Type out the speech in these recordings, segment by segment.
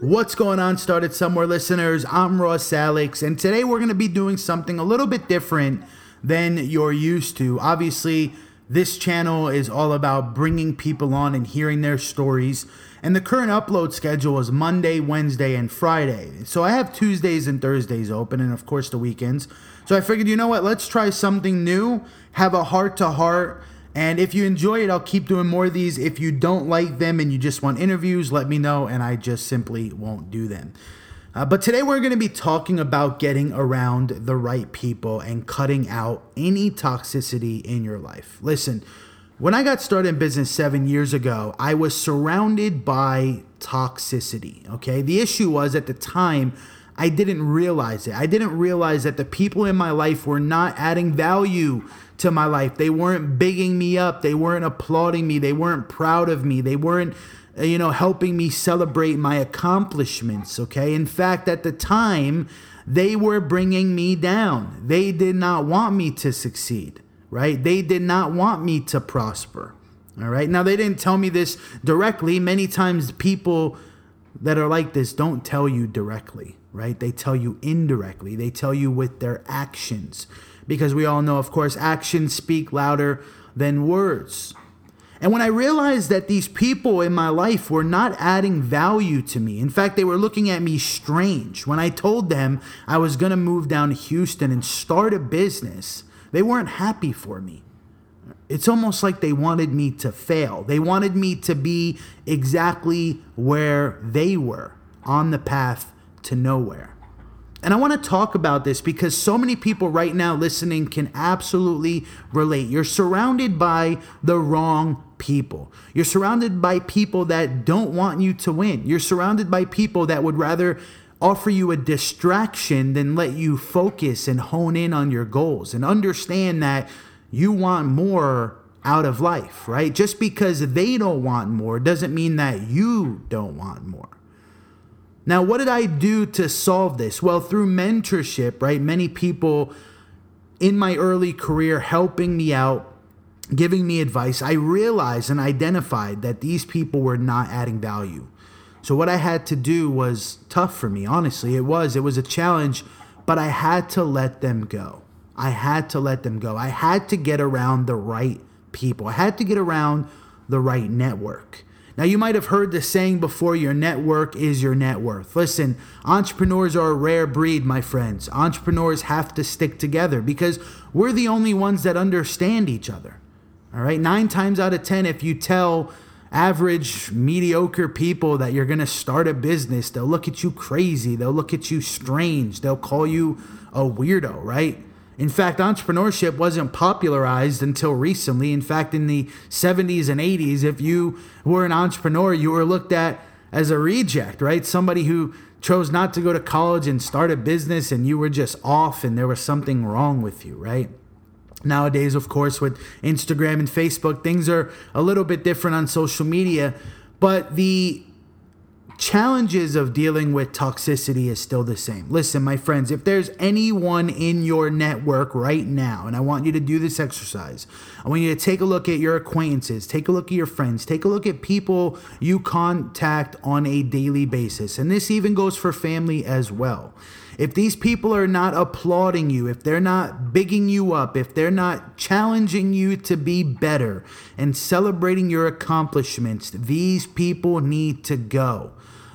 What's going on, Started Somewhere listeners? I'm Ross Alex, and today we're going to be doing something a little bit different than you're used to. Obviously, this channel is all about bringing people on and hearing their stories. And the current upload schedule is Monday, Wednesday, and Friday. So I have Tuesdays and Thursdays open, and of course the weekends. So I figured, you know what, let's try something new, have a heart to heart. And if you enjoy it, I'll keep doing more of these. If you don't like them and you just want interviews, let me know, and I just simply won't do them. Uh, but today we're going to be talking about getting around the right people and cutting out any toxicity in your life. Listen, when I got started in business seven years ago, I was surrounded by toxicity. Okay. The issue was at the time, I didn't realize it. I didn't realize that the people in my life were not adding value to my life. They weren't bigging me up. They weren't applauding me. They weren't proud of me. They weren't uh, you know, helping me celebrate my accomplishments. Okay. In fact, at the time, they were bringing me down. They did not want me to succeed, right? They did not want me to prosper. All right. Now, they didn't tell me this directly. Many times, people that are like this don't tell you directly, right? They tell you indirectly, they tell you with their actions. Because we all know, of course, actions speak louder than words. And when I realized that these people in my life were not adding value to me, in fact, they were looking at me strange. When I told them I was going to move down to Houston and start a business, they weren't happy for me. It's almost like they wanted me to fail. They wanted me to be exactly where they were on the path to nowhere. And I want to talk about this because so many people right now listening can absolutely relate. You're surrounded by the wrong people. You're surrounded by people that don't want you to win. You're surrounded by people that would rather offer you a distraction than let you focus and hone in on your goals and understand that you want more out of life, right? Just because they don't want more doesn't mean that you don't want more. Now, what did I do to solve this? Well, through mentorship, right? Many people in my early career helping me out, giving me advice, I realized and identified that these people were not adding value. So, what I had to do was tough for me, honestly. It was. It was a challenge, but I had to let them go. I had to let them go. I had to get around the right people, I had to get around the right network. Now, you might have heard the saying before your network is your net worth. Listen, entrepreneurs are a rare breed, my friends. Entrepreneurs have to stick together because we're the only ones that understand each other. All right, nine times out of 10, if you tell average, mediocre people that you're going to start a business, they'll look at you crazy. They'll look at you strange. They'll call you a weirdo, right? In fact, entrepreneurship wasn't popularized until recently. In fact, in the 70s and 80s, if you were an entrepreneur, you were looked at as a reject, right? Somebody who chose not to go to college and start a business and you were just off and there was something wrong with you, right? Nowadays, of course, with Instagram and Facebook, things are a little bit different on social media, but the challenges of dealing with toxicity is still the same. Listen, my friends, if there's anyone in your network right now, and I want you to do this exercise, I want you to take a look at your acquaintances, take a look at your friends, take a look at people you contact on a daily basis. And this even goes for family as well. If these people are not applauding you, if they're not bigging you up, if they're not challenging you to be better and celebrating your accomplishments, these people need to go.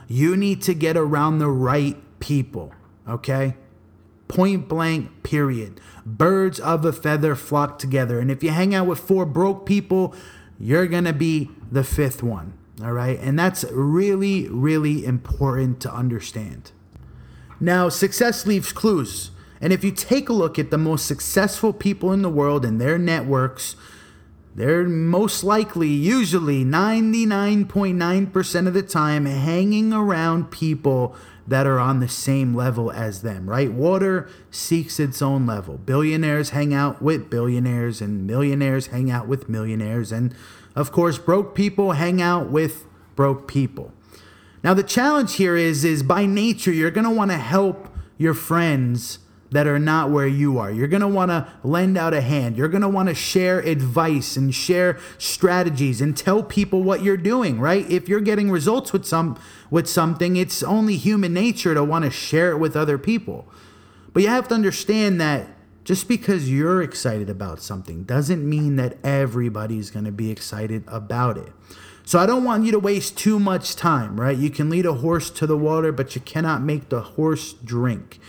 You need to get around the right people, okay? Point blank, period. Birds of a feather flock together. And if you hang out with four broke people, you're going to be the fifth one, all right? And that's really, really important to understand. Now, success leaves clues. And if you take a look at the most successful people in the world and their networks, they're most likely, usually 99.9% of the time, hanging around people that are on the same level as them, right? Water seeks its own level. Billionaires hang out with billionaires, and millionaires hang out with millionaires. And of course, broke people hang out with broke people. Now, the challenge here is, is by nature, you're going to want to help your friends that are not where you are. You're going to want to lend out a hand. You're going to want to share advice and share strategies and tell people what you're doing, right? If you're getting results with some with something, it's only human nature to want to share it with other people. But you have to understand that just because you're excited about something doesn't mean that everybody's going to be excited about it. So I don't want you to waste too much time, right? You can lead a horse to the water, but you cannot make the horse drink.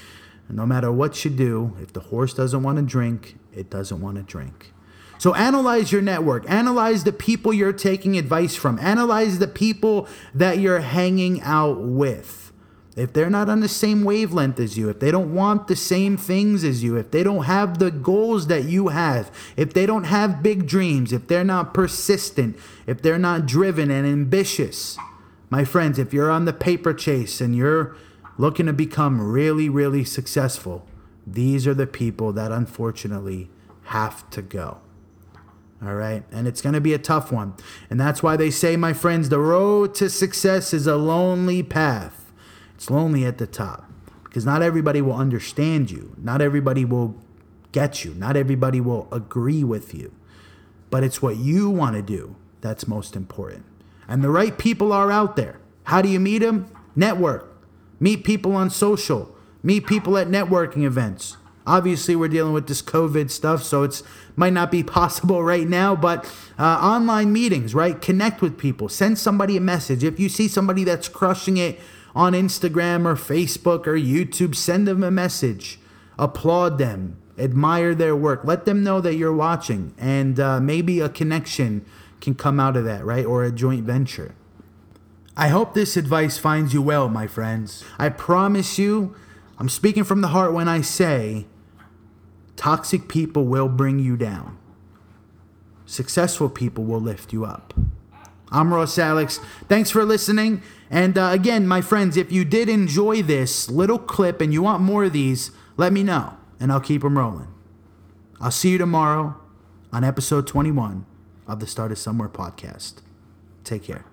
And no matter what you do, if the horse doesn't want to drink, it doesn't want to drink. So analyze your network. Analyze the people you're taking advice from. Analyze the people that you're hanging out with. If they're not on the same wavelength as you, if they don't want the same things as you, if they don't have the goals that you have, if they don't have big dreams, if they're not persistent, if they're not driven and ambitious, my friends, if you're on the paper chase and you're looking to become really, really successful, these are the people that unfortunately have to go. All right. And it's going to be a tough one. And that's why they say, my friends, the road to success is a lonely path. It's lonely at the top because not everybody will understand you. Not everybody will get you. Not everybody will agree with you. But it's what you want to do that's most important. And the right people are out there. How do you meet them? Network meet people on social, meet people at networking events. Obviously, we're dealing with this COVID stuff, so it's might not be possible right now. But uh, online meetings, right? Connect with people. Send somebody a message. If you see somebody that's crushing it on Instagram or Facebook or YouTube, send them a message. Applaud them. Admire their work. Let them know that you're watching, and uh, maybe a connection can come out of that, right? Or a joint venture. I hope this advice finds you well, my friends. I promise you, I'm speaking from the heart when I say toxic people will bring you down. Successful people will lift you up. I'm Ross Alex. Thanks for listening. And uh, again, my friends, if you did enjoy this little clip and you want more of these, let me know and I'll keep them rolling. I'll see you tomorrow on episode 21 of the Started Somewhere podcast. Take care.